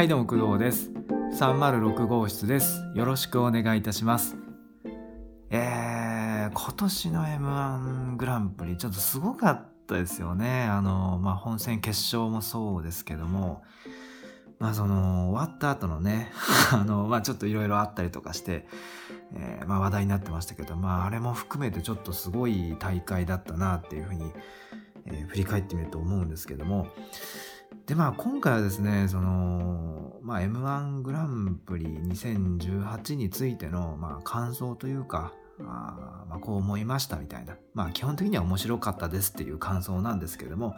はいどうも工藤です。306号室です。よろしくお願いいたします。えー、今年の M1 グランプリちょっとすごかったですよね。あのまあ本戦決勝もそうですけども。まあその終わった後のね あのまあちょっといろいろあったりとかしてえー、まあ、話題になってましたけど、まあ、あれも含めてちょっとすごい大会だったなっていうふうに、えー、振り返ってみると思うんですけども、で、まあ、今回はですね、その、まあ、M1 グランプリ2018についての、まあ、感想というか、あまあ、こう思いましたみたいな。まあ、基本的には面白かったですっていう感想なんですけれども、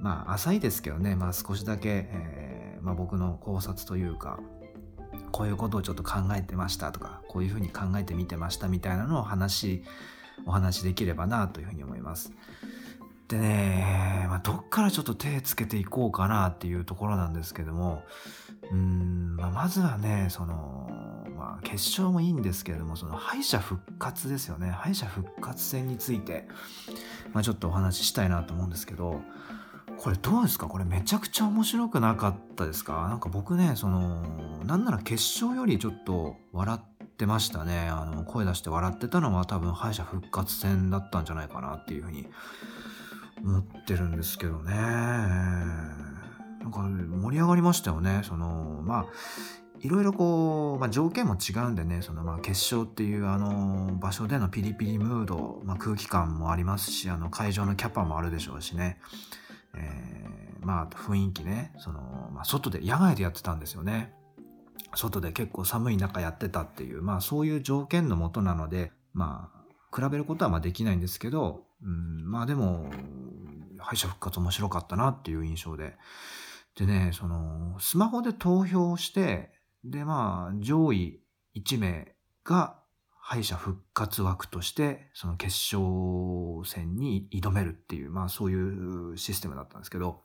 まあ、浅いですけどね、まあ、少しだけ、えー、まあ、僕の考察というか、こういうことをちょっと考えてましたとか、こういうふうに考えてみてましたみたいなのを話、お話しできればなというふうに思います。でね、まあ、どっからちょっと手つけていこうかなっていうところなんですけども、うん、まあ、まずはね、その、まあ、決勝もいいんですけれども、その敗者復活ですよね。敗者復活戦について、まあ、ちょっとお話ししたいなと思うんですけど、これどうですか？これめちゃくちゃ面白くなかったですか？なんか僕ね、その、なんなら決勝よりちょっと笑ってましたね。あの、声出して笑ってたのは多分敗者復活戦だったんじゃないかなっていうふうに思ってるんですけどね。なんか盛り上がりましたよね。その、まあ、いろいろこう、まあ、条件も違うんでね、そのまあ決勝っていうあの場所でのピリピリムード、まあ、空気感もありますし、あの会場のキャパもあるでしょうしね。えー、まあ雰囲気ね、その、まあ、外で、野外でやってたんですよね。外で結構寒い中やってたっていう、まあそういう条件のもとなので、まあ、比べることはまあできないんですけど、うん、まあでも、敗者復活面白かったなっていう印象で。でね、その、スマホで投票して、でまあ、上位1名が敗者復活枠として、その決勝戦に挑めるっていう、まあそういうシステムだったんですけど、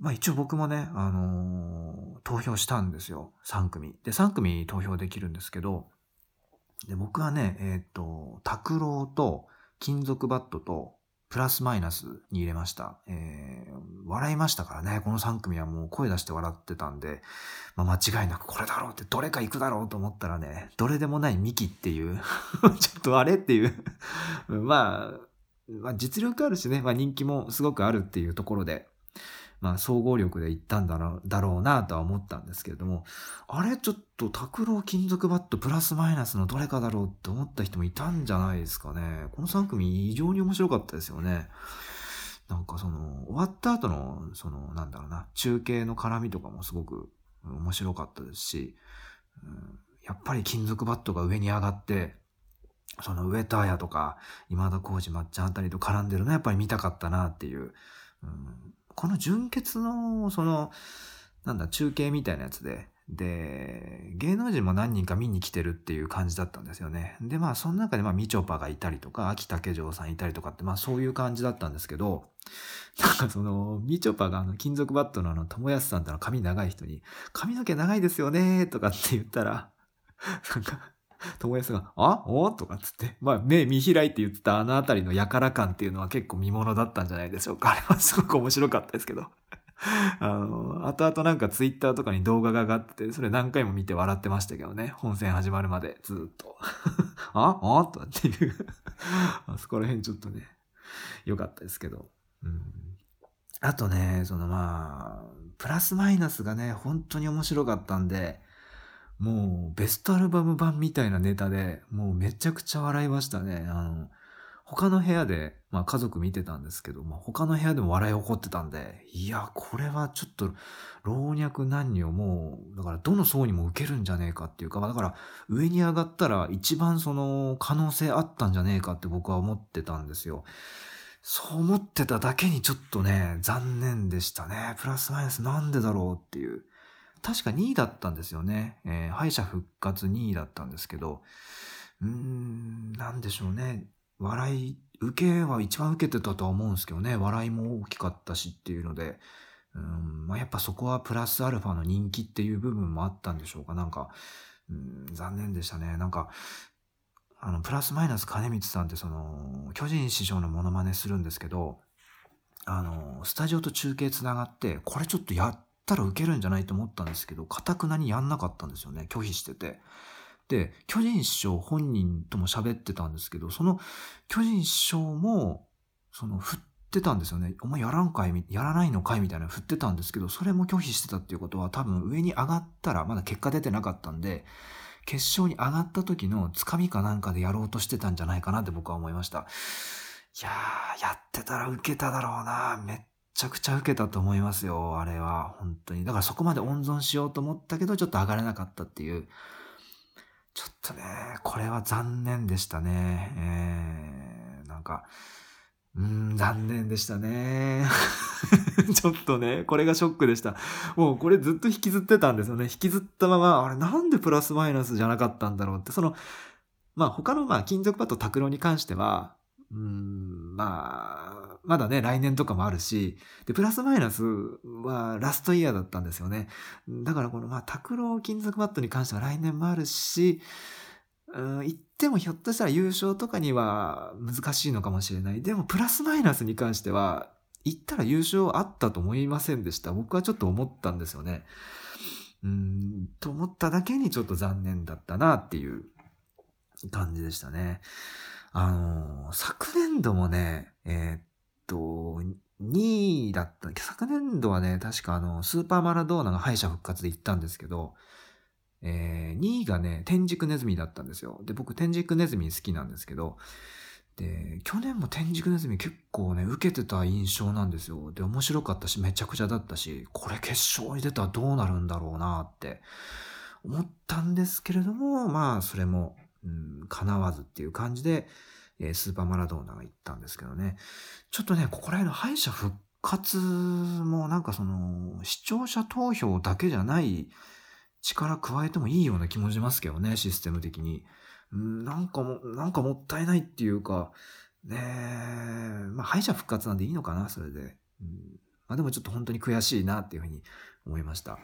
まあ一応僕もね、あのー、投票したんですよ。3組。で、3組投票できるんですけど、で、僕はね、えっ、と、拓郎と金属バットとプラスマイナスに入れました。えー、笑いましたからね。この3組はもう声出して笑ってたんで、まあ、間違いなくこれだろうって、どれか行くだろうと思ったらね、どれでもないミキっていう ちょっとあれっていう まあ、まあ、実力あるしね、まあ、人気もすごくあるっていうところで、まあ、総合力でいったんだろうだろうなとは思ったんですけれども、あれ？ちょっと拓郎金属バットプラスマイナスのどれかだろうって思った人もいたんじゃないですかね。この3組異常に面白かったですよね。なんかその、終わった後の、その、なんだろうな、中継の絡みとかもすごく面白かったですし、うん、やっぱり金属バットが上に上がって、その上田彩とか今田耕司まっちゃんあたりと絡んでるのはやっぱり見たかったなっていう、うん、この純潔の、その、なんだ、中継みたいなやつで、で、芸能人も何人か見に来てるっていう感じだったんですよね。で、まあ、その中で、まあ、みちょぱがいたりとか、秋竹城さんいたりとかって、まあ、そういう感じだったんですけど、なんかその、みちょぱがあの、金属バットのあの、友安さんとの髪長い人に、髪の毛長いですよねとかって言ったら、なんか、友安が、あ？お？とかつって、まあ、目見開いて言ってたあのあたりのやから感っていうのは結構見物だったんじゃないでしょうか。あれはすごく面白かったですけど。あの、後々なんかツイッターとかに動画が上がってて、それ何回も見て笑ってましたけどね。本戦始まるまでずっと。あ？あとかっていうあ そこら辺ちょっとね、良かったですけど。うん。あとね、そのまあ、プラスマイナスがね、本当に面白かったんで、もうベストアルバム版みたいなネタで、もうめちゃくちゃ笑いましたね。あの、他の部屋で、まあ家族見てたんですけど、まあ他の部屋でも笑い起こってたんで、いや、これはちょっと老若男女もう、だからどの層にも受けるんじゃねえかっていうか、だから上に上がったら一番その可能性あったんじゃねえかって僕は思ってたんですよ。そう思ってただけにちょっとね、残念でしたね。プラスマイナスなんでだろうっていう。確か2位だったんですよね。えー、敗者復活2位だったんですけど、うーん、なんでしょうね。笑い、受けは一番受けてたとは思うんですけどね。笑いも大きかったしっていうので、うんまあ、やっぱそこはプラスアルファの人気っていう部分もあったんでしょうか。なんか、うん、残念でしたね。なんか、あの、プラスマイナス金光さんってその、巨人師匠のモノマネするんですけど、あの、スタジオと中継つながって、これちょっとやっったら受けるんじゃないと思ったんですけど、かたくなにやんなかったんですよね。拒否してて。で、巨人師匠本人とも喋ってたんですけど、その巨人師匠も、その振ってたんですよね。お前やらんかいやらないのかいみたいな振ってたんですけど、それも拒否してたっていうことは多分上に上がったら、まだ結果出てなかったんで、決勝に上がった時のつかみかなんかでやろうとしてたんじゃないかなって僕は思いました。いやー、やってたら受けただろうな。めっちゃくちゃ受けたと思いますよ、あれは。本当に。だからそこまで温存しようと思ったけど、ちょっと上がれなかったっていう。ちょっとね、これは残念でしたね。えー、なんか、うん、残念でしたね。ちょっとね、これがショックでした。もうこれずっと引きずってたんですよね。引きずったまま、あれなんでプラスマイナスじゃなかったんだろうって、その、まあ他のまあ金属バット拓郎に関しては、うん、まあ、まだね、来年とかもあるし、で、プラスマイナスはラストイヤーだったんですよね。だからこの、まあ、拓郎金属バットに関しては来年もあるし、うん、言ってもひょっとしたら優勝とかには難しいのかもしれない。でも、プラスマイナスに関しては、言ったら優勝あったと思いませんでした。僕はちょっと思ったんですよね。うん、と思っただけにちょっと残念だったなっていう感じでしたね。あの、昨年度もね、えー、っと、2位だった。昨年度はね、確かあの、スーパーマラドーナが敗者復活で行ったんですけど、えー、2位がね、天竺ネズミだったんですよ。で、僕、天竺ネズミ好きなんですけど、で、去年も天竺ネズミ結構ね、受けてた印象なんですよ。で、面白かったし、めちゃくちゃだったし、これ決勝に出たらどうなるんだろうなって思ったんですけれども、まあ、それも、うん、叶わずっていう感じで、え、スーパーマラドーナが行ったんですけどね。ちょっとね、ここら辺の敗者復活もなんかその、視聴者投票だけじゃない力加えてもいいような気もしますけどね、システム的に。ん、なんかも、なんかもったいないっていうか、ねえ、まあ敗者復活なんでいいのかな、それで。うん、まあでもちょっと本当に悔しいなっていうふうに思いました。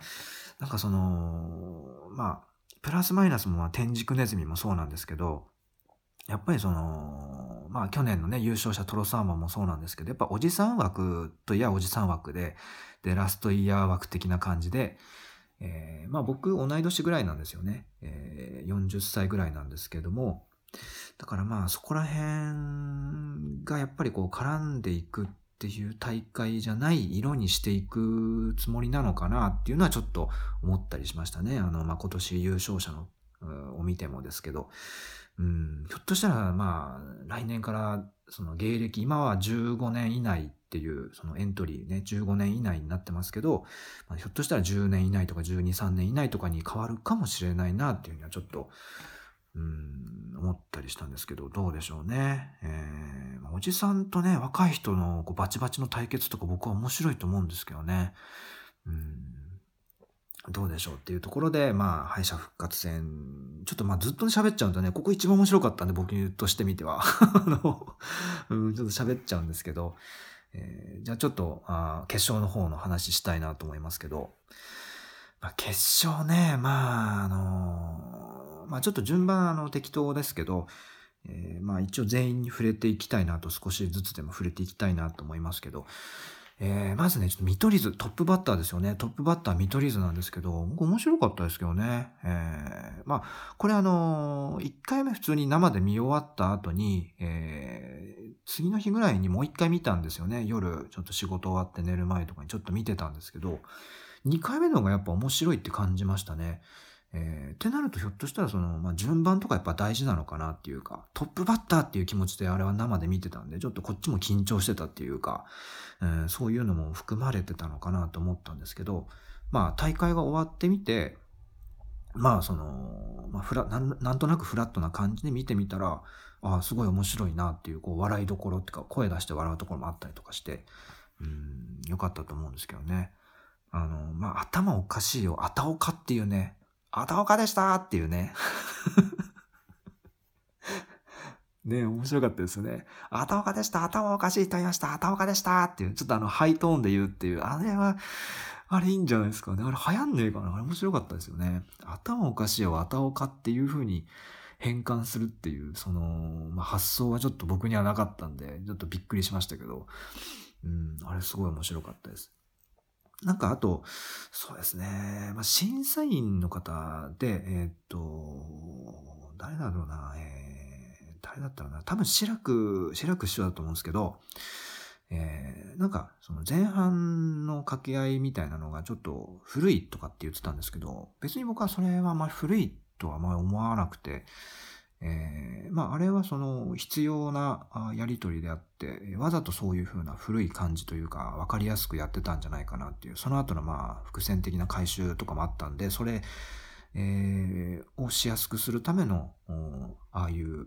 なんかその、まあ、プラスマイナスもま天竺ネズミもそうなんですけど、やっぱりその、まあ去年のね、優勝者トロサーマンもそうなんですけど、やっぱおじさん枠といやおじさん枠で、で、ラストイヤー枠的な感じで、えー、まあ僕同い年ぐらいなんですよね。えー、40歳ぐらいなんですけども、だからまあそこら辺がやっぱりこう絡んでいくっていう大会じゃない色にしていくつもりなのかなっていうのはちょっと思ったりしましたね。あの、まあ、今年優勝者の見てもですけど、うん、ひょっとしたらまあ来年からその芸歴、今は15年以内っていうそのエントリーね、15年以内になってますけど、まあ、ひょっとしたら10年以内とか12、3年以内とかに変わるかもしれないなっていうにはちょっと、うん、思ったりしたんですけど、どうでしょうね。えー、おじさんとね、若い人のこうバチバチの対決とか僕は面白いと思うんですけどね。うん、どうでしょうっていうところで、まあ、敗者復活戦、ちょっとまあずっと喋っちゃうんとね、ここ一番面白かったんで、僕としてみては。あの、うん、ちょっと喋っちゃうんですけど、えー、じゃあちょっとあ決勝の方の話したいなと思いますけど、まあ、決勝ね、まあ、あのまあ、ちょっと順番あの適当ですけど、えー、まあ一応全員に触れていきたいなと少しずつでも触れていきたいなと思いますけど、えー、まずね、ちょっと見取り図、トップバッターですよね。トップバッター見取り図なんですけど、僕面白かったですけどね。えー、まあ、これあのー、1回目普通に生で見終わった後に、えー、次の日ぐらいにもう1回見たんですよね。夜、ちょっと仕事終わって寝る前とかにちょっと見てたんですけど、2回目の方がやっぱ面白いって感じましたね。えー、ってなるとひょっとしたらその、まあ、順番とかやっぱ大事なのかなっていうか、トップバッターっていう気持ちであれは生で見てたんで、ちょっとこっちも緊張してたっていうか、えー、そういうのも含まれてたのかなと思ったんですけど、まあ大会が終わってみて、まあその、まあ、フラなんなんとなくフラットな感じで見てみたら、ああ、すごい面白いなっていう、こう笑いどころっていうか、声出して笑うところもあったりとかして、うん、よかったと思うんですけどね。あの、まあ、頭おかしいよ。あたおかっていうね。あたおかでしたっていうね。ね面白かったですね。あたおかでした。頭おかしいと言いました。あたおかでしたっていう、ちょっとあの、ハイトーンで言うっていう、あれは、あれいいんじゃないですかね。あれ流行んねえかな。あれ面白かったですよね。頭おかしいよ、あたおかっていう風に変換するっていう、その、まあ、発想はちょっと僕にはなかったんで、ちょっとびっくりしましたけど、うん、あれすごい面白かったです。なんかあと、そうですね、まあ、審査員の方で、えー、っと、誰だろうな、えー、誰だったらな、多分白く、白く師匠だと思うんですけど、えー、なんか、その前半の掛け合いみたいなのがちょっと古いとかって言ってたんですけど、別に僕はそれはまり古いとはあまり思わなくて、えー、まあ、あれはその必要なやりとりであって、わざとそういうふうな古い感じというか、わかりやすくやってたんじゃないかなっていう、その後のまあ、伏線的な回収とかもあったんで、それ、えー、をしやすくするための、ああいう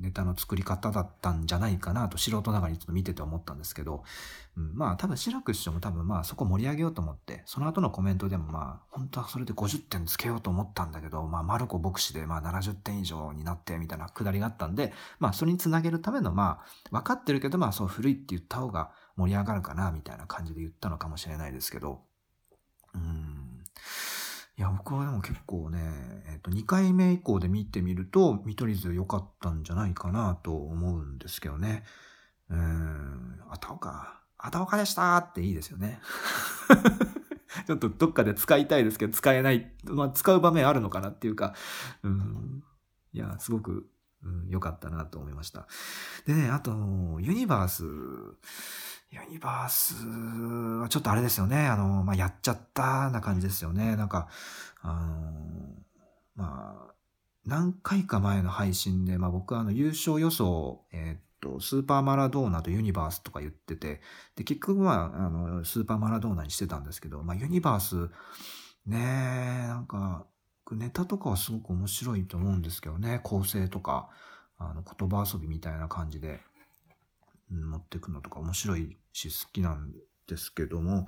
ネタの作り方だったんじゃないかなと素人ながらにちょっと見てて思ったんですけど、うん、まあ多分志らく師匠も多分まあそこ盛り上げようと思って、その後のコメントでもまあ本当はそれで50点つけようと思ったんだけど、まあマルコ牧師でまあ70点以上になってみたいなくだりがあったんで、まあそれにつなげるためのまあ分かってるけどまあそう古いって言った方が盛り上がるかなみたいな感じで言ったのかもしれないですけど、うん。いや、僕はでも結構ね、えっ、と、2回目以降で見てみると、見取り図良かったんじゃないかなと思うんですけどね。うーん、あたおか、あたおかでしたっていいですよね。ちょっとどっかで使いたいですけど、使えない。まあ、使う場面あるのかなっていうか、うん、いや、すごく良、うん、かったなと思いました。でね、あと、ユニバース、ユニバースはちょっとあれですよね。あの、まあ、やっちゃったな感じですよね。なんか、あの、まあ、何回か前の配信で、まあ、僕はあの優勝予想、えー、っと、スーパーマラドーナとユニバースとか言ってて、で、結局は、あの、スーパーマラドーナにしてたんですけど、まあ、ユニバース、ねなんか、ネタとかはすごく面白いと思うんですけどね、構成とか、あの、言葉遊びみたいな感じで。持っていくのとか面白いし好きなんですけども、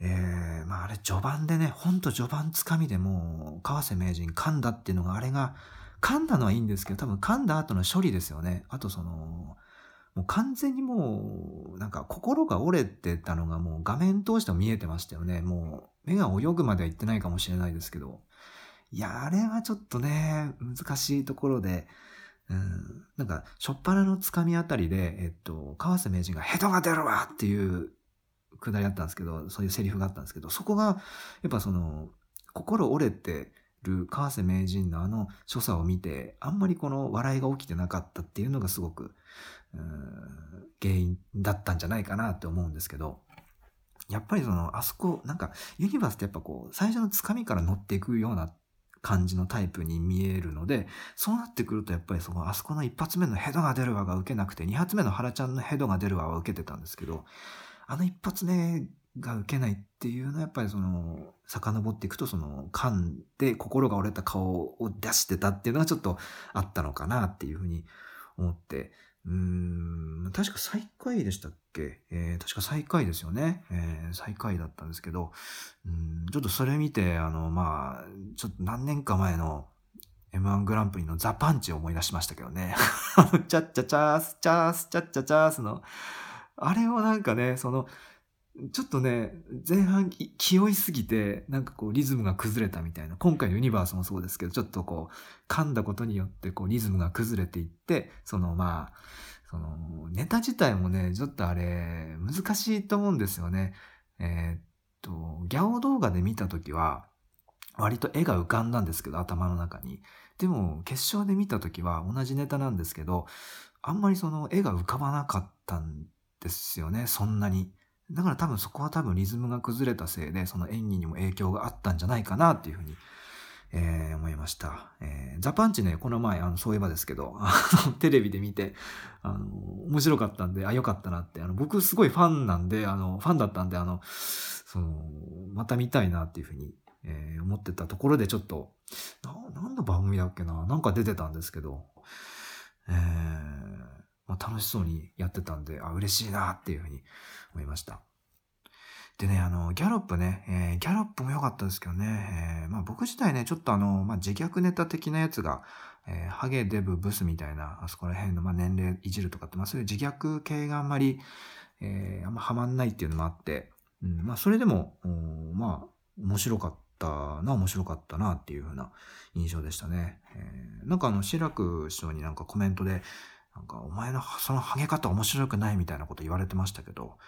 えー、まああれ序盤でね、ほんと序盤つかみでもう、川瀬名人噛んだっていうのがあれが、噛んだのはいいんですけど、多分噛んだ後の処理ですよね。あとその、もう完全にもう、なんか心が折れてたのがもう画面通しても見えてましたよね。もう目が泳ぐまでは行ってないかもしれないですけど。いや、あれはちょっとね、難しいところで、うん、なんか、しょっぱなのつかみあたりで、えっと、川瀬名人がヘドが出るわっていうくだりあったんですけど、そういうセリフがあったんですけど、そこが、やっぱその、心折れてる川瀬名人のあの所作を見て、あんまりこの笑いが起きてなかったっていうのがすごく、うん、原因だったんじゃないかなって思うんですけど、やっぱりその、あそこ、なんか、ユニバースってやっぱこう、最初のつかみから乗っていくような感じのタイプに見えるので、そうなってくるとやっぱりその、あそこの一発目のヘドが出るわが受けなくて、二発目の原ちゃんのヘドが出るわは受けてたんですけど、あの一発目が受けないっていうのはやっぱりその、遡っていくとその、噛んで心が折れた顔を出してたっていうのがちょっとあったのかなっていうふうに思って、うーん、確か最下位でしたっけ？えー、確か最下位ですよね。えー、最下位だったんですけど、うんちょっとそれ見て、あの、まあ、ちょっと何年か前の M1 グランプリのザ・パンチを思い出しましたけどね。チャッチャチャース、チャース、チャッチャチャースの、あれをなんかね、その、ちょっとね、前半気負いすぎて、なんかこうリズムが崩れたみたいな。今回のユニバースもそうですけど、ちょっとこう、噛んだことによってこうリズムが崩れていって、そのまあ、そのネタ自体もね、ちょっとあれ、難しいと思うんですよね。えー、っと、ギャオ動画で見たときは、割と絵が浮かんだんですけど、頭の中に。でも、決勝で見たときは同じネタなんですけど、あんまりその絵が浮かばなかったんですよね、そんなに。だから多分そこは多分リズムが崩れたせいで、その演技にも影響があったんじゃないかなっていうふうに、えー、思いました。えー、ザパンチね、この前、あの、そういえばですけど、あの、テレビで見て、あの、面白かったんで、あ、よかったなって、あの、僕すごいファンなんで、あの、ファンだったんで、あの、その、また見たいなっていうふうに、えー、思ってたところでちょっと、な、何の番組だっけな？なんか出てたんですけど、えー、まあ、楽しそうにやってたんで、あ、嬉しいなっていうふうに思いました。でね、あの、ギャロップね、えー、ギャロップも良かったですけどね、えー、まあ僕自体ね、ちょっとあの、まあ自虐ネタ的なやつが、えー、ハゲ、デブ、ブスみたいな、あそこら辺の、まあ年齢いじるとかって、まあそういう自虐系があんまり、えー、あんまハマんないっていうのもあって、うん、まあそれでも、まあ面白かったな、面白かったなっていう風な印象でしたね。えー、なんかあの、志らく師匠になんかコメントで、なんかお前のそのハゲ方面白くないみたいなこと言われてましたけど、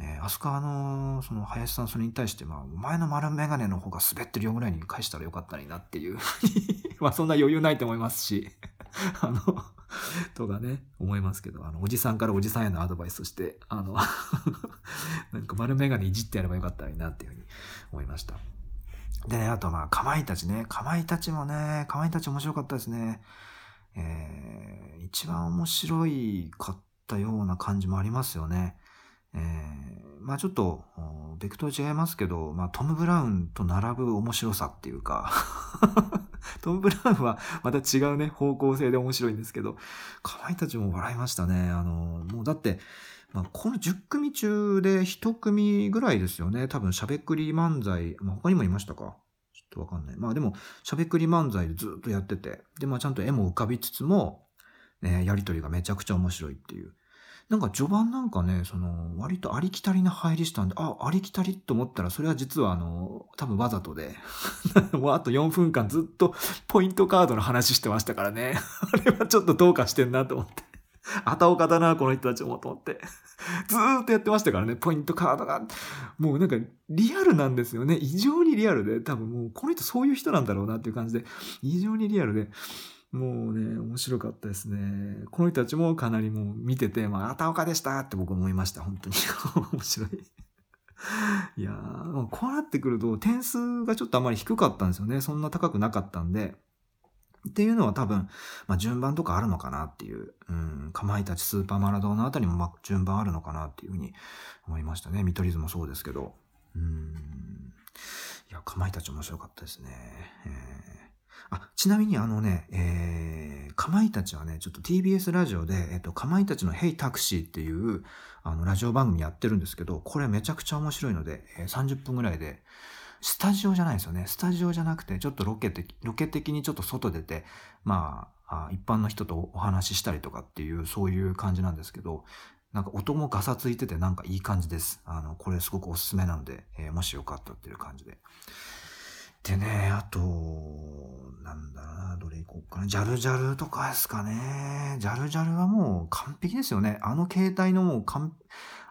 えー、あそこあの、その林さんそれに対して、まあ、お前の丸メガネの方が滑ってるよぐらいに返したらよかったになっていう まあそんな余裕ないと思いますし あのとかね、思いますけど、あの、おじさんからおじさんへのアドバイスとして、あの なんか丸メガネいじってやればよかったなっていうふうに思いました。でね、あとまあ、かまいたちね。かまいたちもね、かまいたち面白かったですね。えー、一番面白いかったような感じもありますよね。えー、まあちょっと、ベクトル違いますけど、まあトム・ブラウンと並ぶ面白さっていうか トム・ブラウンはまた違うね、方向性で面白いんですけど、かまいたちも笑いましたね。あの、もうだって、まあ、この10組中で1組ぐらいですよね。多分、しゃべくり漫才、まあ、他にもいましたか？ちょっとわかんない。まあでも、しゃべくり漫才でずっとやってて、で、まあちゃんと絵も浮かびつつも、ね、やりとりがめちゃくちゃ面白いっていう。なんか序盤なんかね、その、割とありきたりな入りしたんで、あ、ありきたりと思ったら、それは実はあの、多分わざとで、もうあと4分間ずっとポイントカードの話してましたからね。あれはちょっとどうかしてんなと思って。あたおかだな、この人たちもと思って。ずーっとやってましたからね、ポイントカードが。もうなんかリアルなんですよね。異常にリアルで、多分もうこの人そういう人なんだろうなっていう感じで、異常にリアルで。もうね、面白かったですね。この人たちもかなりもう見てて、まあ、あたおかでしたって僕思いました。本当に。面白い。いやー、こうなってくると点数がちょっとあまり低かったんですよね。そんな高くなかったんで。っていうのは多分、まあ、順番とかあるのかなっていう、うん、かまいたちスーパーマラドーナあたりもま順番あるのかなっていうふうに思いましたね。見取り図もそうですけど。うん。いや、かまいたち面白かったですね。えー、あ、ちなみにあのね、えー、かまいたちはね、ちょっと TBS ラジオで、えっ、と、かまいたちのヘイタクシーっていう、あの、ラジオ番組やってるんですけど、これめちゃくちゃ面白いので、えー、30分ぐらいで、スタジオじゃないですよね。スタジオじゃなくて、ちょっとロケ的、ロケ的にちょっと外出て、まあ、一般の人とお話ししたりとかっていう、そういう感じなんですけど、なんか音もガサついててなんかいい感じです。あの、これすごくおすすめなので、えー、もしよかったっていう感じで。でね、あと、なんだな、どれいこうかな。ジャルジャルとかですかね。ジャルジャルはもう完璧ですよね。あの携帯のもう完、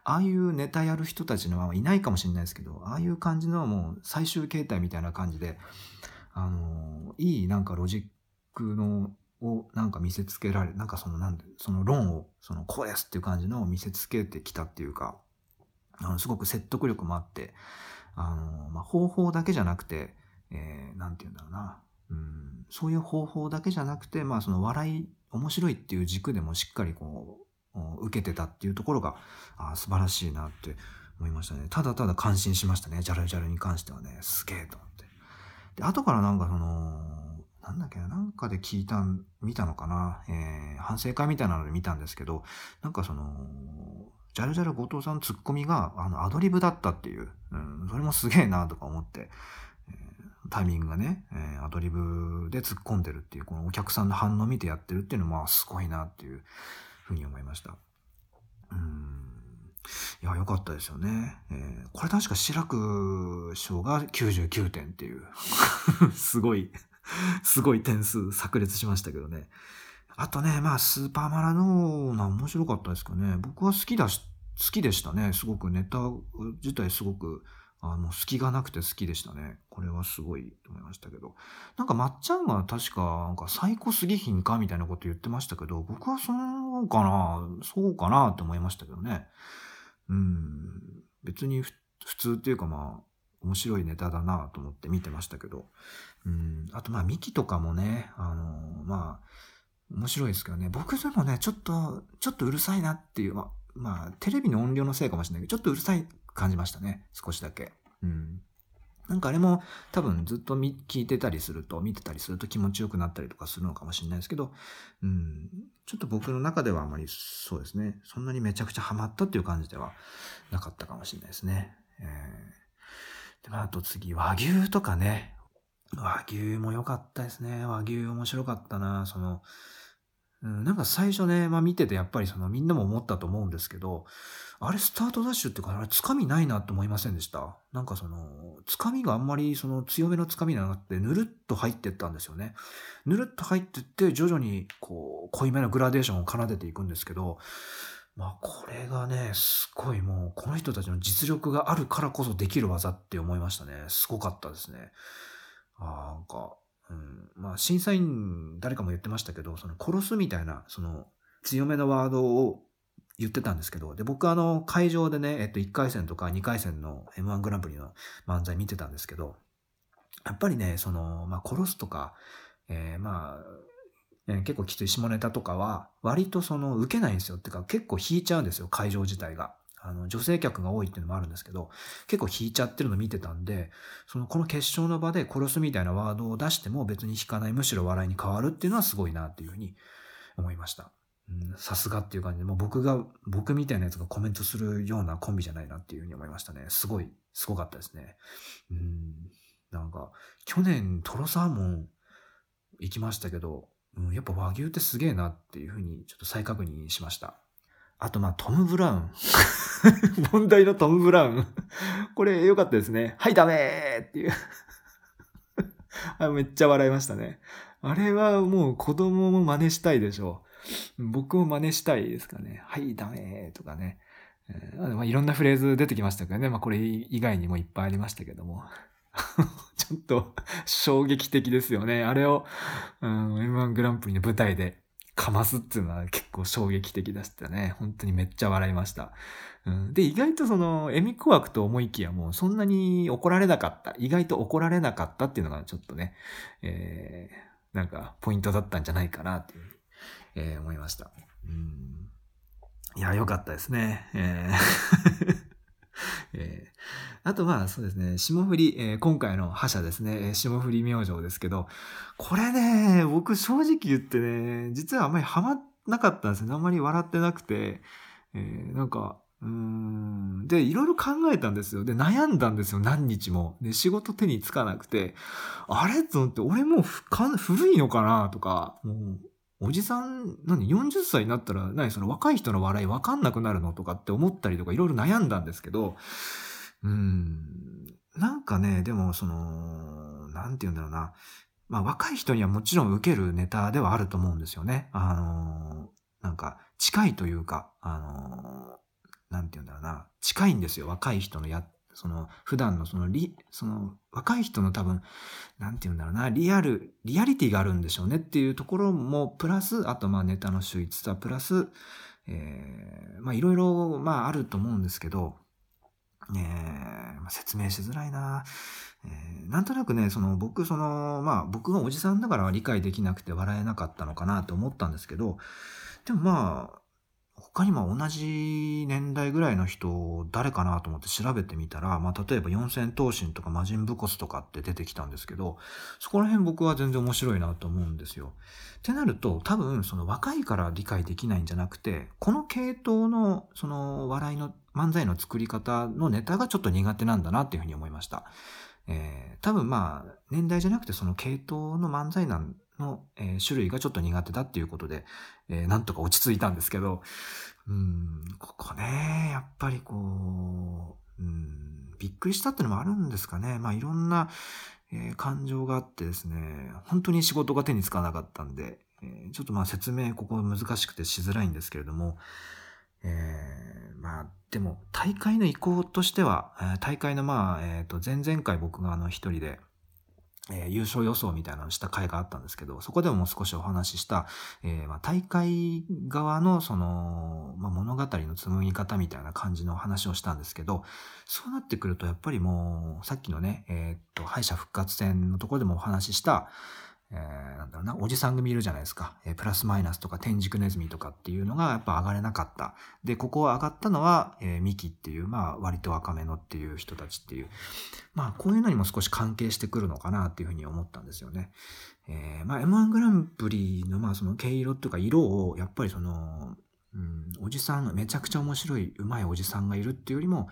ああいうネタやる人たちのはいないかもしれないですけど、ああいう感じのはもう最終形態みたいな感じで、あの、いいなんかロジックの、をなんか見せつけられ、なんかそのなんで、その論を、そのこうですっていう感じのを見せつけてきたっていうか、あの、すごく説得力もあって、あの、まあ、方法だけじゃなくて、えー、なんて言うんだろうな、うん、そういう方法だけじゃなくて、まあその笑い、面白いっていう軸でもしっかりこう、受けてたっていうところがあ素晴らしいなって思いましたね。ただただ感心しましたね。ジャルジャルに関してはね。すげえと思って。で、後からなんかその、なんだっけな、なんかで聞いた、見たのかな、えー、反省会みたいなので見たんですけど、なんかその、ジャルジャル後藤さんのツッコミが、あの、アドリブだったっていう、うん、それもすげえなとか思って、タイミングがね、えー、アドリブで突っ込んでるっていう、このお客さんの反応を見てやってるっていうのも、まあ、すごいなっていう、ふうに思いました。うん。いや、良かったですよね。えー、これ確か志らく賞が99点っていう すごいすごい点数炸裂しましたけどね。あとね、まあ、スーパーマラドーナ面白かったですかね。僕は好きだし、好きでしたね。すごくネタ自体すごくあの、隙がなくて好きでしたね。これはすごいと思いましたけど。なんかまっちゃんは確か、なんか最高すぎひんかみたいなこと言ってましたけど、僕はそうかな、そうかなって思いましたけどね。うん。別に普通っていうかまあ、面白いネタだなと思って見てましたけど。うん。あとまあ、ミキとかもね、あの、まあ、面白いですけどね。僕でもね、ちょっと、ちょっとうるさいなっていう、まあ、まあ、テレビの音量のせいかもしれないけど、ちょっとうるさい感じましたね。少しだけ。うん。なんかあれも多分ずっと聞いてたりすると、見てたりすると気持ちよくなったりとかするのかもしれないですけど、うん。ちょっと僕の中ではあまりそうですね。そんなにめちゃくちゃハマったっていう感じではなかったかもしれないですね。えー、で、まあ、あと次、和牛とかね。和牛も良かったですね。和牛面白かったな。その、うん、なんか最初ね、まあ見ててやっぱりそのみんなも思ったと思うんですけど、あれスタートダッシュってか、あれつかみないなって思いませんでした？なんかその、つかみがあんまりその強めのつかみがなくて、ぬるっと入ってったんですよね。ぬるっと入ってって、徐々にこう、濃いめのグラデーションを奏でていくんですけど、まあこれがね、すごいもうこの人たちの実力があるからこそできる技って思いましたね。すごかったですね。あなんか、うん、まあ審査員誰かも言ってましたけど、その殺すみたいな、その強めのワードを言ってたんですけど、で、僕あの会場でね、えっと1回戦とか2回戦の M1 グランプリの漫才見てたんですけど、やっぱりね、その、まあ殺すとか、えー、まあ、結構きつい下ネタとかは、割とその受けないんですよ。っていうか結構引いちゃうんですよ、会場自体が。あの、女性客が多いっていうのもあるんですけど、結構引いちゃってるの見てたんで、その、この決勝の場で殺すみたいなワードを出しても別に引かない、むしろ笑いに変わるっていうのはすごいなっていうふうに思いました。さすがっていう感じで、もう僕が、僕みたいなやつがコメントするようなコンビじゃないなっていうふうに思いましたね。すごい、すごかったですね。うん。なんか、去年トロサーモン行きましたけど、うん、やっぱ和牛ってすげえなっていうふうにちょっと再確認しました。あと、まあ、トム・ブラウン。問題のトム・ブラウン。これ良かったですね。はい、ダメーっていうあ。めっちゃ笑いましたね。あれはもう子供も真似したいでしょう。僕も真似したいですかね。はい、ダメーとかね。えー、まあ、いろんなフレーズ出てきましたけどね。まあ、これ以外にもいっぱいありましたけども。ちょっと衝撃的ですよね。あれを、うん、M1 グランプリの舞台でかますっていうのは結構衝撃的でしたね。本当にめっちゃ笑いました。うん、で、意外とその、エミコ枠と思いきやもうそんなに怒られなかった。意外と怒られなかったっていうのがちょっとね、えー、なんかポイントだったんじゃないかなっていう、えー、思いました。うん、いや、良かったですね。えーえー、あとまあそうですね、霜降り、えー、今回の覇者ですね、霜降り明星ですけど、これね、僕正直言ってね、実はあんまりハマなかったんですね。あんまり笑ってなくて、えー、なんか、うん。で、いろいろ考えたんですよ。で、悩んだんですよ。何日も。で、仕事手につかなくて、あれ？と思って、俺もう古いのかな？とか、もう、おじさん、何 ?40 歳になったら、何？その若い人の笑い分かんなくなるのとかって思ったりとかいろいろ悩んだんですけど、うん、なんかね、でもその、なんて言うんだろうな。まあ若い人にはもちろん受けるネタではあると思うんですよね。あのなんか近いというか、あのなんて言うんだろうな。近いんですよ。若い人のやその、普段のそのリ、その、若い人の多分、なんて言うんだろうな、リアル、リアリティがあるんでしょうねっていうところも、プラス、あとまあネタの秀逸さ、プラス、えー、まあいろいろ、まああると思うんですけど、えー、説明しづらいな、えー、なんとなくね、その僕、その、まあ僕がおじさんだから理解できなくて笑えなかったのかなと思ったんですけど、でもまあ、他にも同じ年代ぐらいの人、誰かなと思って調べてみたら、まあ、例えば四千頭身とか魔人ブコスとかって出てきたんですけど、そこら辺僕は全然面白いなと思うんですよ。ってなると、多分、その若いから理解できないんじゃなくて、この系統の、その笑いの、漫才の作り方のネタがちょっと苦手なんだなっていうふうに思いました。えー、多分まあ、年代じゃなくてその系統の漫才なんの、えー、種類がちょっと苦手だっていうことで、えー、なんとか落ち着いたんですけど、うん、ここね、やっぱりこう、うん、びっくりしたっていうのもあるんですかね。まあいろんな、えー、感情があってですね、本当に仕事が手につかなかったんで、え、ちょっとまあ説明ここ難しくてしづらいんですけれども、えー、まあでも大会の意向としては、え、大会のまあ、えっ、ー、と前々回僕があの一人で、えー、優勝予想みたいなのした回があったんですけど、そこでももう少しお話しした、えー、まあ、大会側のその、まあ、物語の紡ぎ方みたいな感じの話をしたんですけど、そうなってくるとやっぱりもう、さっきのね、えー、っと、敗者復活戦のところでもお話しした、えー、なんだろうな、おじさん組いるじゃないですか。えー、プラスマイナスとか天竺ネズミとかっていうのがやっぱ上がれなかった。で、ここは上がったのは、えー、ミキっていう、まあ割と若めのっていう人たちっていう。まあこういうのにも少し関係してくるのかなっていうふうに思ったんですよね。えー、まあ M1 グランプリのまあその毛色っていうか色をやっぱりその、うん、おじさん、めちゃくちゃ面白い、うまいおじさんがいるっていうよりも、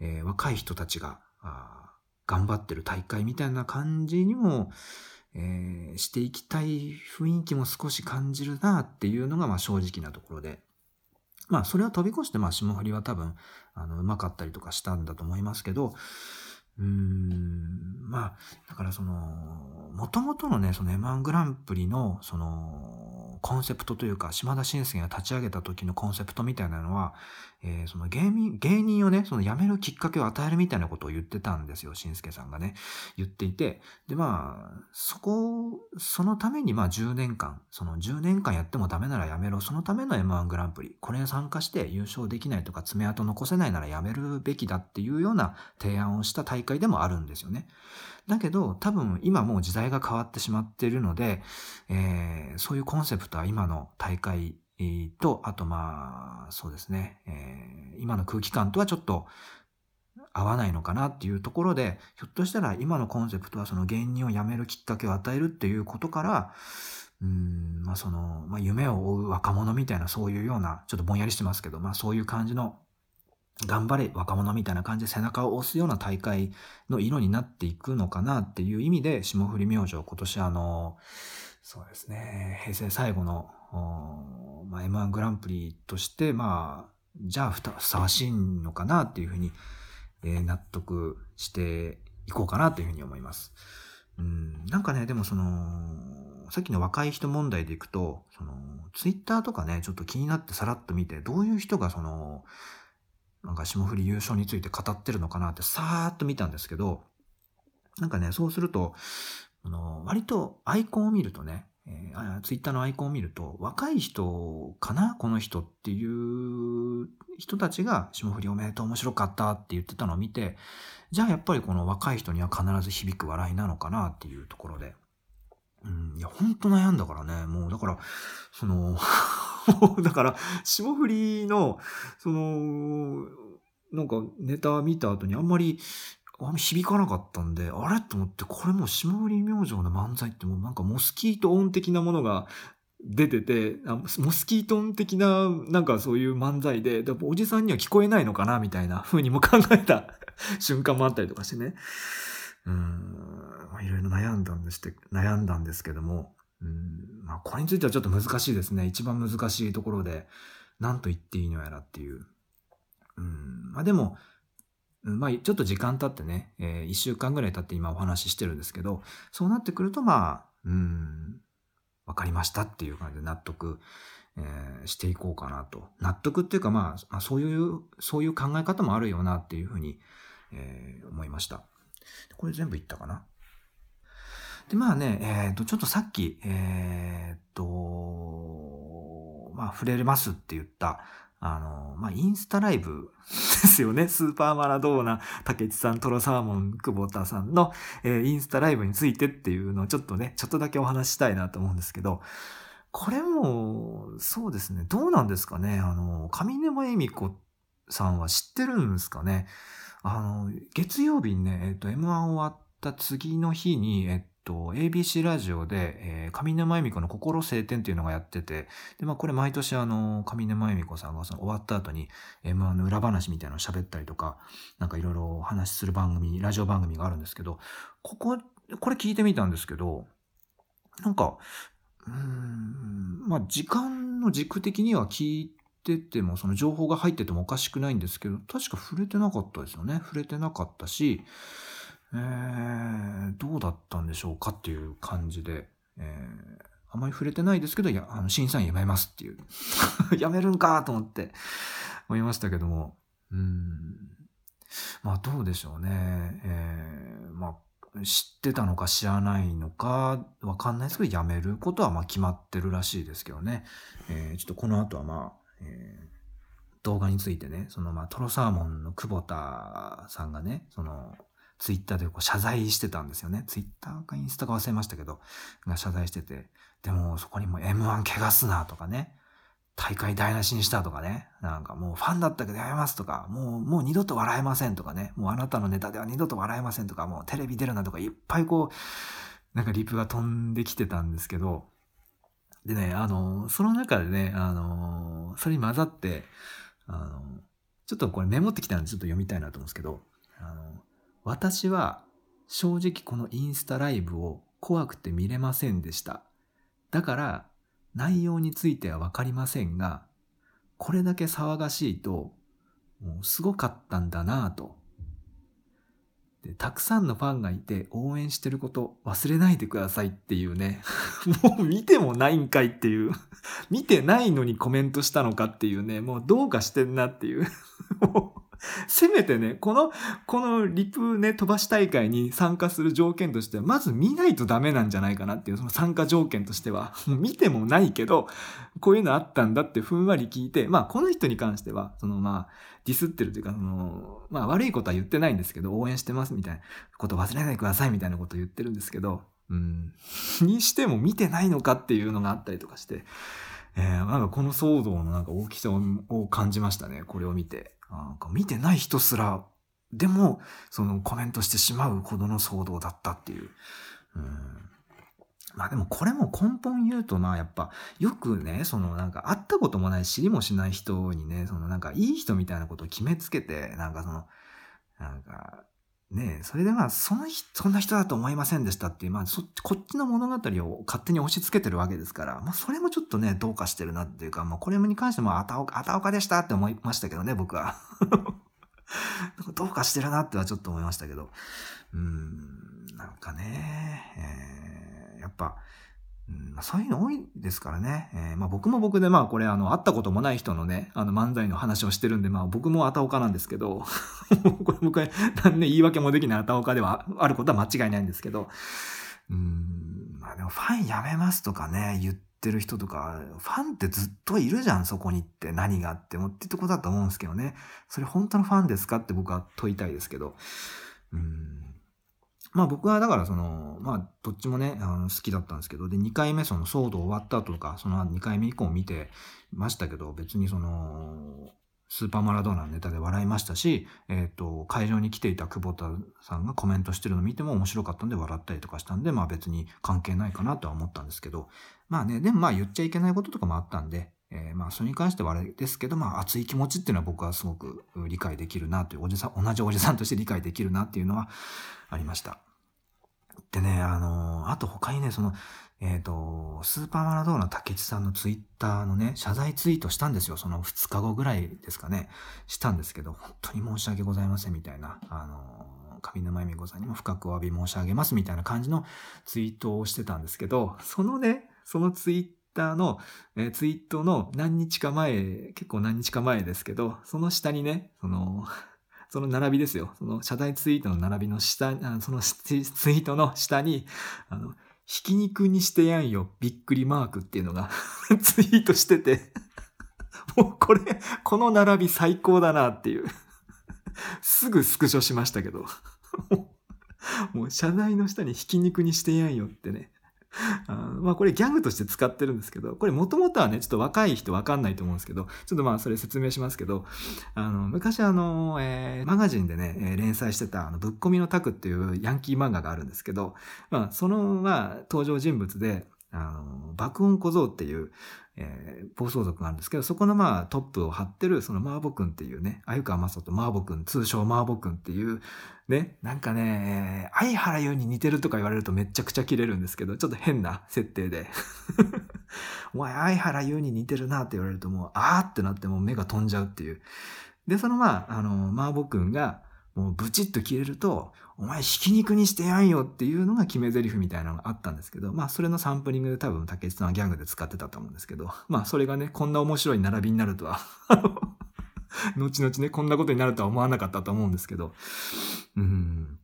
えー、若い人たちが、あ頑張ってる大会みたいな感じにも、えー、していきたい雰囲気も少し感じるなっていうのがまあ正直なところで。まあそれは飛び越してまあ霜降りは多分あのうまかったりとかしたんだと思いますけど、うーん、まあ、だからその、もともとのね、その M1 グランプリの、その、コンセプトというか、島田紳介が立ち上げた時のコンセプトみたいなのは、えー、その芸人、芸人をね、その辞めるきっかけを与えるみたいなことを言ってたんですよ、紳介さんがね。言っていて。で、まあ、そこ、そのためにまあ10年間、その10年間やってもダメなら辞めろ、そのための M1 グランプリ、これに参加して優勝できないとか爪痕残せないなら辞めるべきだっていうような提案をした大会でもあるんですよね。だけど、多分今もう時代が変わってしまっているので、えー、そういうコンセプトは今の大会と、あとまあ、そうですね、えー、今の空気感とはちょっと合わないのかなっていうところで、ひょっとしたら今のコンセプトはその芸人を辞めるきっかけを与えるっていうことから、うん、まあその、まあ夢を追う若者みたいなそういうような、ちょっとぼんやりしてますけど、まあそういう感じの頑張れ若者みたいな感じで背中を押すような大会の色になっていくのかなっていう意味で、霜降り明星今年あの、そうですね、平成最後の、まあ、M1 グランプリとして、まあ、じゃあふたふさわしいのかなっていうふうに、えー、納得していこうかなというふうに思います。うん、なんかね、でもその、さっきの若い人問題でいくと、その、ツイッターとかね、ちょっと気になってさらっと見て、どういう人がその、なんか霜降り優勝について語ってるのかなってさーっと見たんですけど、なんかね、そうすると、あの割とアイコンを見るとね、えー、ツイッターのアイコンを見ると、若い人かなこの人っていう人たちが霜降りおめでとう面白かったって言ってたのを見て、じゃあやっぱりこの若い人には必ず響く笑いなのかなっていうところで。うん、いや、ほんと悩んだからね。もう、だから、その だから、霜降りの、その、なんかネタ見た後にあんまり、あんま響かなかったんで、あれ？と思って、これもう霜降り明星の漫才ってもうなんかモスキート音的なものが出てて、モスキート音的ななんかそういう漫才で、でおじさんには聞こえないのかなみたいな風にも考えた 瞬間もあったりとかしてね。うん、いろいろ悩んだんですって、悩んだんですけども、うんまあ、これについてはちょっと難しいですね。一番難しいところで、何と言っていいのやらっていう。うんまあ、でも、まあ、ちょっと時間経ってね、えー、1週間ぐらい経って今お話ししてるんですけど、そうなってくると、まあ、うん、わかりましたっていう感じで納得、えー、していこうかなと。納得っていうか、まあ、そういう、そういう考え方もあるよなっていうふうに、えー、思いました。これ全部言ったかな？で、まあね、えっ、と、ちょっとさっき、えっ、と、まあ、触れますって言った、あの、まあ、インスタライブ ですよね。スーパーマラドーナ、竹内さん、トロサーモン、久保田さんの、えー、インスタライブについてっていうのをちょっとね、ちょっとだけお話したいなと思うんですけど、これも、そうですね、どうなんですかね？あの、上沼恵美子さんは知ってるんですかね？あの、月曜日にね、えっと、M1 終わった次の日に、えっと、ABC ラジオで、えー、上沼恵美子の心晴天っていうのがやってて、で、まあこれ毎年あの、上沼恵美子さんがその終わった後に M1 の裏話みたいなのを喋ったりとか、なんかいろいろお話しする番組、ラジオ番組があるんですけど、ここ、これ聞いてみたんですけど、なんか、うん、まあ時間の軸的には聞いてても、その情報が入っててもおかしくないんですけど、確か触れてなかったですよね。触れてなかったし、え、どうだったんでしょうかっていう感じで、えー、あまり触れてないですけど、いや、あの、審査員辞めますっていう。辞めるんかと思って思いましたけども、うん。まあ、どうでしょうね。えー、まあ、知ってたのか知らないのかわかんないですけど、辞めることはまあ決まってるらしいですけどね。えー、ちょっとこの後はまあ、えー、動画についてね、そのまあ、トロサーモンの久保田さんがね、その、ツイッターでこう謝罪してたんですよね。ツイッターかインスタか忘れましたけど、が謝罪してて。でもそこにも M1 怪我すなとかね。大会台無しにしたとかね。なんかもうファンだったけどやめますとか、もう、もう二度と笑えませんとかね。もうあなたのネタでは二度と笑えませんとか、もうテレビ出るなとかいっぱいこう、なんかリプが飛んできてたんですけど、でね、あの、その中でね、あの、それに混ざって、あの、ちょっとこれメモってきたんでちょっと読みたいなと思うんですけど、あの、私は正直このインスタライブを怖くて見れませんでした。だから内容についてはわかりませんが、これだけ騒がしいと、もうすごかったんだなぁと。でたくさんのファンがいて応援してること忘れないでくださいっていうね。もう見てもないんかいっていう。見てないのにコメントしたのかっていうね。もうどうかしてんなっていう。せめてね、この、このリプね、飛ばし大会に参加する条件としては、まず見ないとダメなんじゃないかなっていう、その参加条件としては、見てもないけど、こういうのあったんだってふんわり聞いて、まあ、この人に関しては、そのまあ、ディスってるというか、その、まあ、悪いことは言ってないんですけど、応援してますみたいな。こと忘れないでくださいみたいなことを言ってるんですけど、うん、にしても見てないのかっていうのがあったりとかして、えー、なんかこの騒動のなんか大きさを感じましたね、これを見て。なんか見てない人すら、でも、そのコメントしてしまうほどの騒動だったっていう。うんまあでもこれも根本言うとなやっぱよくね、そのなんか会ったこともない知りもしない人にね、そのなんかいい人みたいなことを決めつけて、なんかその、なんかねそれでまあその人、そんな人だと思いませんでしたっていう、まあそこっちの物語を勝手に押し付けてるわけですから、まあそれもちょっとね、どうかしてるなっていうか、まあこれに関してもあたおか、あたおかでしたって思いましたけどね、僕は。どうかしてるなってはちょっと思いましたけど。うん、なんかね、えー、やっぱ、うん、そういうの多いですからね。えー、まあ僕も僕でまあこれあの会ったこともない人のね、あの漫才の話をしてるんでまあ僕もあたおかなんですけど、これ僕は何ね言い訳もできないあたおかではあることは間違いないんですけど、うん、まあでもファンやめますとかね、言ってる人とか、ファンってずっといるじゃん、そこにって何があってもってとこだと思うんですけどね。それ本当のファンですかって僕は問いたいですけど、うんまあ僕はだからその、まあどっちもね、あの好きだったんですけど、で、2回目その騒動終わった後とか、その2回目以降見てましたけど、別にその、スーパーマラドーナのネタで笑いましたし、えっ、ー、と、会場に来ていた久保田さんがコメントしてるの見ても面白かったんで笑ったりとかしたんで、まあ別に関係ないかなとは思ったんですけど、まあね、でもまあ言っちゃいけないこととかもあったんで、えー、まあそれに関してはあれですけど、まあ熱い気持ちっていうのは僕はすごく理解できるなという、おじさん、同じおじさんとして理解できるなっていうのはありました。でね、あのー、あと他にね、その、えっ、ー、と、スーパーマラドーナ竹内さんのツイッターのね、謝罪ツイートしたんですよ。その2日後ぐらいですかね。したんですけど、本当に申し訳ございませんみたいな、あのー、上沼恵美子さんにも深くお詫び申し上げますみたいな感じのツイートをしてたんですけど、そのね、そのツイッターの、えー、ツイートの何日か前、結構何日か前ですけど、その下にね、その、その並びですよ。その謝罪ツイートの並びの下、あそのツイートの下に、あの、ひき肉にしてやんよ、びっくりマークっていうのが ツイートしてて もうこれ、この並び最高だなっていう。すぐスクショしましたけど。もう謝罪の下にひき肉にしてやんよってね。あまあこれギャグとして使ってるんですけど、これもともとはね、ちょっと若い人わかんないと思うんですけど、ちょっとまあそれ説明しますけど、あの、昔あの、えー、マガジンでね、連載してた、あの、ぶっ込みのタクっていうヤンキー漫画があるんですけど、まあその、まあ登場人物で、あの、爆音小僧っていう、えー、暴走族があるんですけど、そこのまあトップを張ってる、そのマーボくんっていうね、鮎川正人マーボくん、通称マーボくんっていう、ね、なんかね、相原優に似てるとか言われるとめちゃくちゃ切れるんですけど、ちょっと変な設定で。お前相原優に似てるなって言われるともう、あーってなってもう目が飛んじゃうっていう。で、そのまあ、あの、マーボくんが、もうブチッと切れると、お前ひき肉にしてやんよっていうのが決め台詞みたいなのがあったんですけど、まあそれのサンプリングで多分竹内さんはギャングで使ってたと思うんですけど、まあそれがね、こんな面白い並びになるとは 後々ね、こんなことになるとは思わなかったと思うんですけど、うん、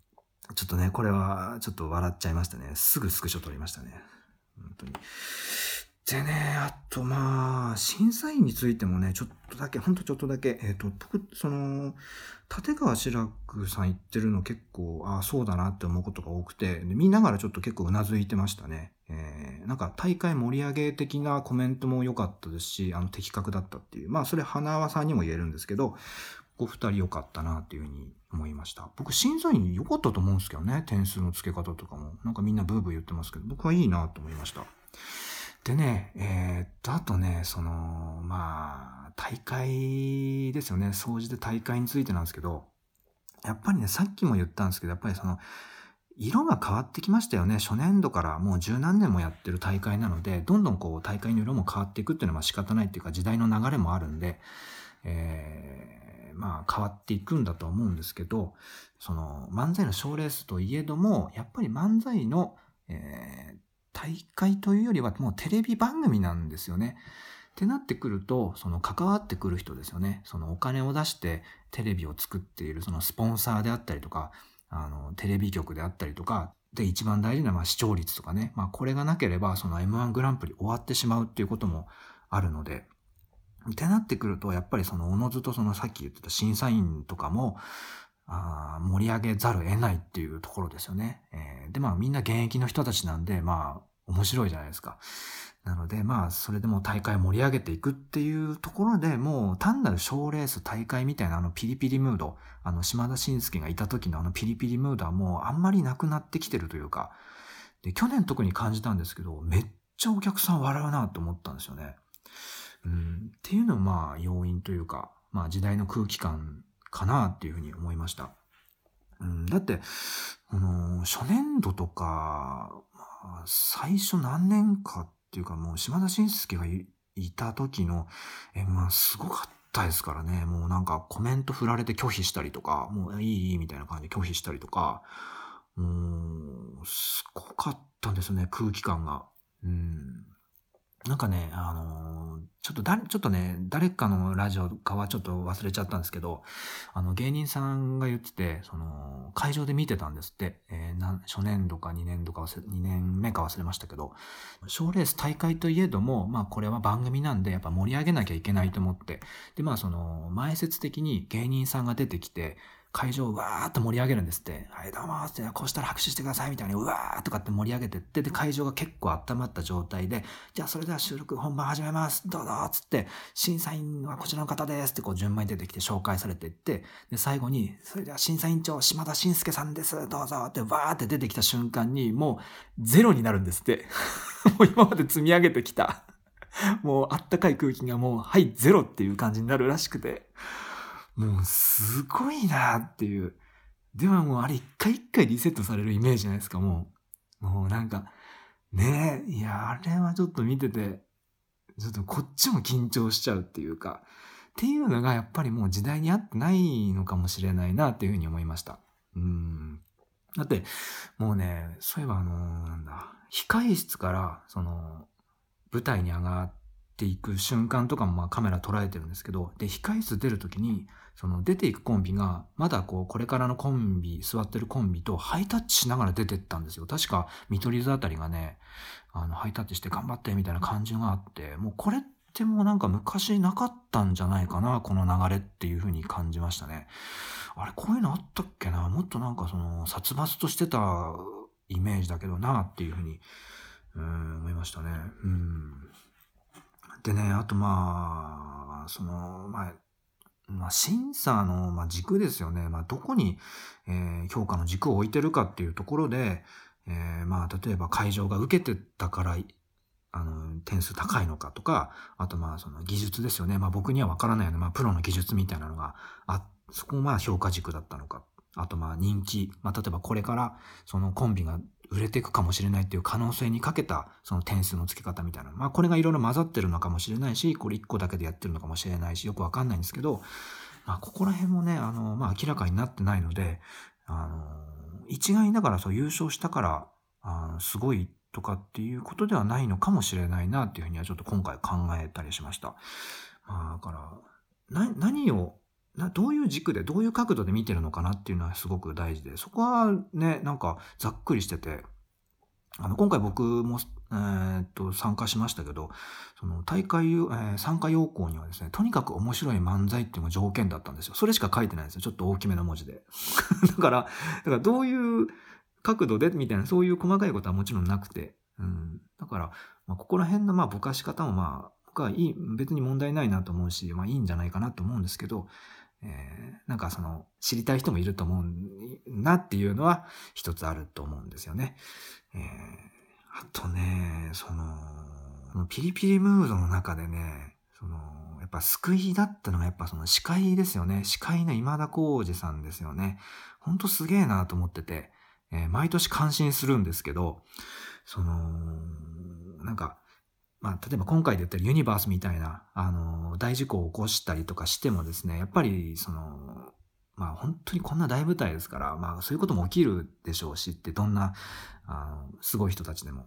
ちょっとね、これはちょっと笑っちゃいましたね。すぐスクショ撮りましたね。本当に。でね、あとまあ、審査員についてもね、ちょっとだけ、ほんとちょっとだけ、えっ、ー、と、僕、その、立川志らくさん言ってるの結構、ああ、そうだなって思うことが多くて、見ながらちょっと結構うなずいてましたね。えー、なんか大会盛り上げ的なコメントも良かったですし、あの、的確だったっていう。まあ、それ花輪さんにも言えるんですけど、ここ二人良かったなっていうふうに思いました。僕、審査員良かったと思うんですけどね。点数の付け方とかも。なんかみんなブーブー言ってますけど、僕はいいなと思いました。でね、えー、っと、あとね、その、まあ、大会ですよね。掃除で大会についてなんですけど、やっぱりね、さっきも言ったんですけど、やっぱりその、色が変わってきましたよね。初年度からもう十何年もやってる大会なので、どんどんこう大会の色も変わっていくっていうのは仕方ないっていうか時代の流れもあるんで、えーまあ変わっていくんだと思うんですけど、その漫才の賞レースといえども、やっぱり漫才の、えー、大会というよりはもうテレビ番組なんですよね。ってなってくると、その関わってくる人ですよね。そのお金を出してテレビを作っているそのスポンサーであったりとか、あの、テレビ局であったりとか、で、一番大事なまあ視聴率とかね。まあこれがなければ、その M1 グランプリ終わってしまうっていうこともあるので、ってなってくると、やっぱりそのおのずとそのさっき言ってた審査員とかも、あ盛り上げざるを得ないっていうところですよね。えー、で、まあみんな現役の人たちなんで、まあ面白いじゃないですか。なので、まあ、それでも大会盛り上げていくっていうところでもう単なる賞レース大会みたいなあのピリピリムード、あの島田紳介がいた時のあのピリピリムードはもうあんまりなくなってきてるというか、で、去年特に感じたんですけど、めっちゃお客さん笑うなと思ったんですよね。うん、っていうのもまあ要因というか、まあ時代の空気感かなっていうふうに思いました。うん、だって、あの、初年度とか、最初何年かっていうかもう島田紳介がいた時の M1 すごかったですからね。もうなんかコメント振られて拒否したりとか、もういいいいみたいな感じで拒否したりとか、もう、すごかったんですよね、空気感が。うん。なんかね、あのー、ちょっと誰、ちょっとね、誰かのラジオかはちょっと忘れちゃったんですけど、あの、芸人さんが言ってて、その、会場で見てたんですって、えー、な初年度か2年度か忘れ、2年目か忘れましたけど、賞レース大会といえども、まあこれは番組なんで、やっぱ盛り上げなきゃいけないと思って、で、まあその、前説的に芸人さんが出てきて、会場をわーっと盛り上げるんですって。はい、どうもって、こうしたら拍手してくださいみたいに、うわーとかって盛り上げてって、で、会場が結構温まった状態で、じゃあそれでは収録本番始めます。どうぞっつって、審査員はこちらの方ですってこう順番に出てきて紹介されていって、で、最後に、それでは審査員長、島田紳介さんです。どうぞってわーって出てきた瞬間に、もうゼロになるんですって。もう今まで積み上げてきた。もうあったかい空気がもう、はい、ゼロっていう感じになるらしくて。もうすごいなっていう。ではもうあれ一回一回リセットされるイメージじゃないですか、もう。もうなんか、ねえ、いや、あれはちょっと見てて、ちょっとこっちも緊張しちゃうっていうか、っていうのがやっぱりもう時代に合ってないのかもしれないなっていうふうに思いました。うん。だって、もうね、そういえばあのー、なんだ、控室から、その、舞台に上がっていく瞬間とかもまあカメラ捉えてるんですけど、で、控室出るときに、その出ていくコンビが、まだこう、これからのコンビ、座ってるコンビとハイタッチしながら出てったんですよ。確か、見取り図あたりがね、あの、ハイタッチして頑張ってみたいな感じがあって、もうこれってもうなんか昔なかったんじゃないかな、この流れっていう風に感じましたね。あれ、こういうのあったっけな？もっとなんかその、殺伐としてたイメージだけどな、っていう風に、うん、思いましたね。うん。でね、あとまあ、その、まあ、まあ、審査の、まあ、軸ですよね。まあ、どこに、えー、評価の軸を置いてるかっていうところで、えー、まあ、例えば会場が受けてたから、あの、点数高いのかとか、あとまあ、その技術ですよね。まあ、僕にはわからないよね。まあ、プロの技術みたいなのがあ、そこまあ評価軸だったのか。あとまあ、人気。まあ、例えばこれから、そのコンビが売れていくかもしれないっていう可能性にかけたその点数の付け方みたいな。まあこれがいろいろ混ざってるのかもしれないし、これ1個だけでやってるのかもしれないし、よくわかんないんですけど、まあここら辺もね、あの、まあ明らかになってないので、あの、一概にだからそう優勝したから、あすごいとかっていうことではないのかもしれないなっていうふうにはちょっと今回考えたりしました。まあだから、な、何をなどういう軸でどういう角度で見てるのかなっていうのはすごく大事で、そこはね、なんかざっくりしてて、あの、今回僕も、えー、っと、参加しましたけど、その大会、えー、参加要項にはですね、とにかく面白い漫才っていうのが条件だったんですよ。それしか書いてないんですよ。ちょっと大きめの文字で。だから、だからどういう角度でみたいな、そういう細かいことはもちろんなくて、うん。だから、まあ、ここら辺のまあぼかし方もまあ、僕はいい、別に問題ないなと思うし、まあいいんじゃないかなと思うんですけど、えー、なんかその知りたい人もいると思うなっていうのは一つあると思うんですよね。えー、あとね、その、ピリピリムードの中でね、その、やっぱ救いだったのがやっぱその司会ですよね。司会の今田耕司さんですよね。ほんとすげえなと思ってて、えー、毎年感心するんですけど、その、なんか、まあ、例えば今回で言ったらユニバースみたいな、あの、大事故を起こしたりとかしてもですね、やっぱり、その、まあ本当にこんな大舞台ですから、まあそういうことも起きるでしょうしって、どんな、あの、すごい人たちでも。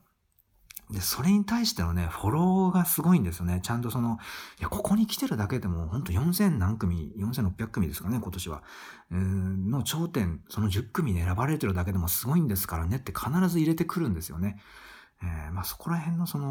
で、それに対してのね、フォローがすごいんですよね。ちゃんとその、いや、ここに来てるだけでも、ほんと4000何組、4600組ですかね、今年は。うんの頂点、その10組に選ばれてるだけでもすごいんですからねって必ず入れてくるんですよね。えー、まあそこら辺のその、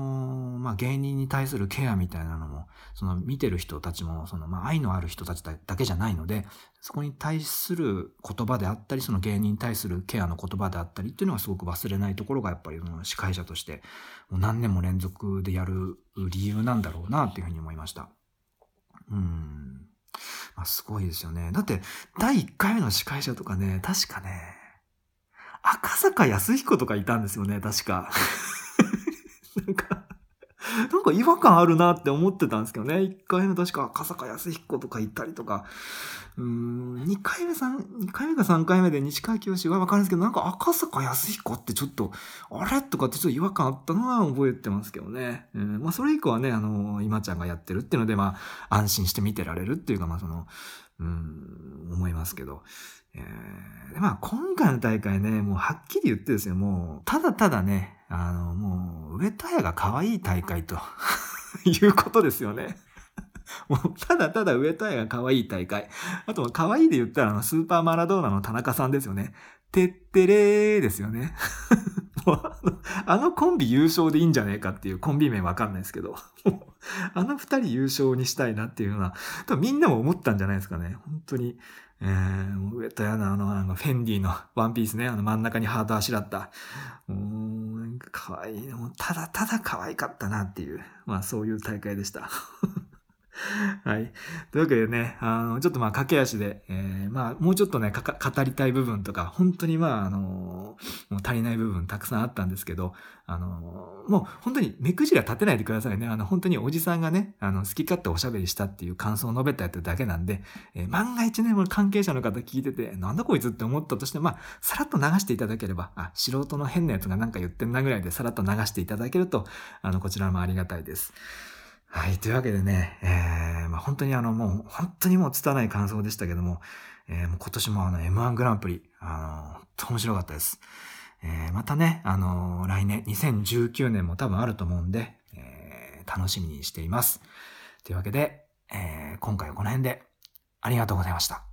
まあ芸人に対するケアみたいなのも、その見てる人たちも、そのまあ愛のある人たちだけじゃないので、そこに対する言葉であったり、その芸人に対するケアの言葉であったりっていうのはすごく忘れないところがやっぱり司会者としてもう何年も連続でやる理由なんだろうなっていうふうに思いました。うん。まあすごいですよね。だって第1回目の司会者とかね、確かね、赤坂康彦とかいたんですよね、確か。なんか、なんか違和感あるなって思ってたんですけどね。1回目確か赤坂康彦とか行ったりとか、うん、2回目3、2回目か3回目で西川清はわかるんですけど、なんか赤坂康彦ってちょっと、あれ？とかってちょっと違和感あったのは覚えてますけどね。うん、まあそれ以降はね、あの、今ちゃんがやってるっていうので、まあ安心して見てられるっていうか、まあその、うん、思いますけど。えー、まあ今回の大会ね、もうはっきり言ってですよ、もう、ただただね、あの、もう、上戸彩が可愛い大会と いうことですよね。もう、ただただ上戸彩が可愛い大会。あと、可愛いで言ったら、あの、スーパーマラドーナの田中さんですよね。てってれーですよね。もうあの、コンビ優勝でいいんじゃねえかっていうコンビ名わかんないですけど。あの二人優勝にしたいなっていうような、多分みんなも思ったんじゃないですかね。本当に。えー、上戸彩のあの、あの、フェンディのワンピースね、あの真ん。中にハートあしらった。う、なん。か可愛い。もうただただ可愛かったなっていう、まあそういう大会でした。はい。というわけでね、あの、ちょっとまあ駆け足で、えー、まあもうちょっとね、かか語りたい部分とか、本当にまあ、あの、もう足りない部分たくさんあったんですけど、あの、もう本当に目くじら立てないでくださいね。あの、本当におじさんがね、あの、好き勝手おしゃべりしたっていう感想を述べたやつだけなんで、えー、万が一ね、もう関係者の方聞いてて、なんだこいつって思ったとして、まあ、さらっと流していただければ、あ、素人の変なやつがなんか言ってんなぐらいでさらっと流していただけると、あの、こちらもありがたいです。はい。というわけでね、えー、まあ、本当にあの、もう、本当にもう拙い感想でしたけども、えー、もう今年もあの、M1 グランプリ、あの、本当面白かったです。えー、またね、あの来年、2019年も多分あると思うんで、えー、楽しみにしています。というわけで、えー、今回はこの辺で、ありがとうございました。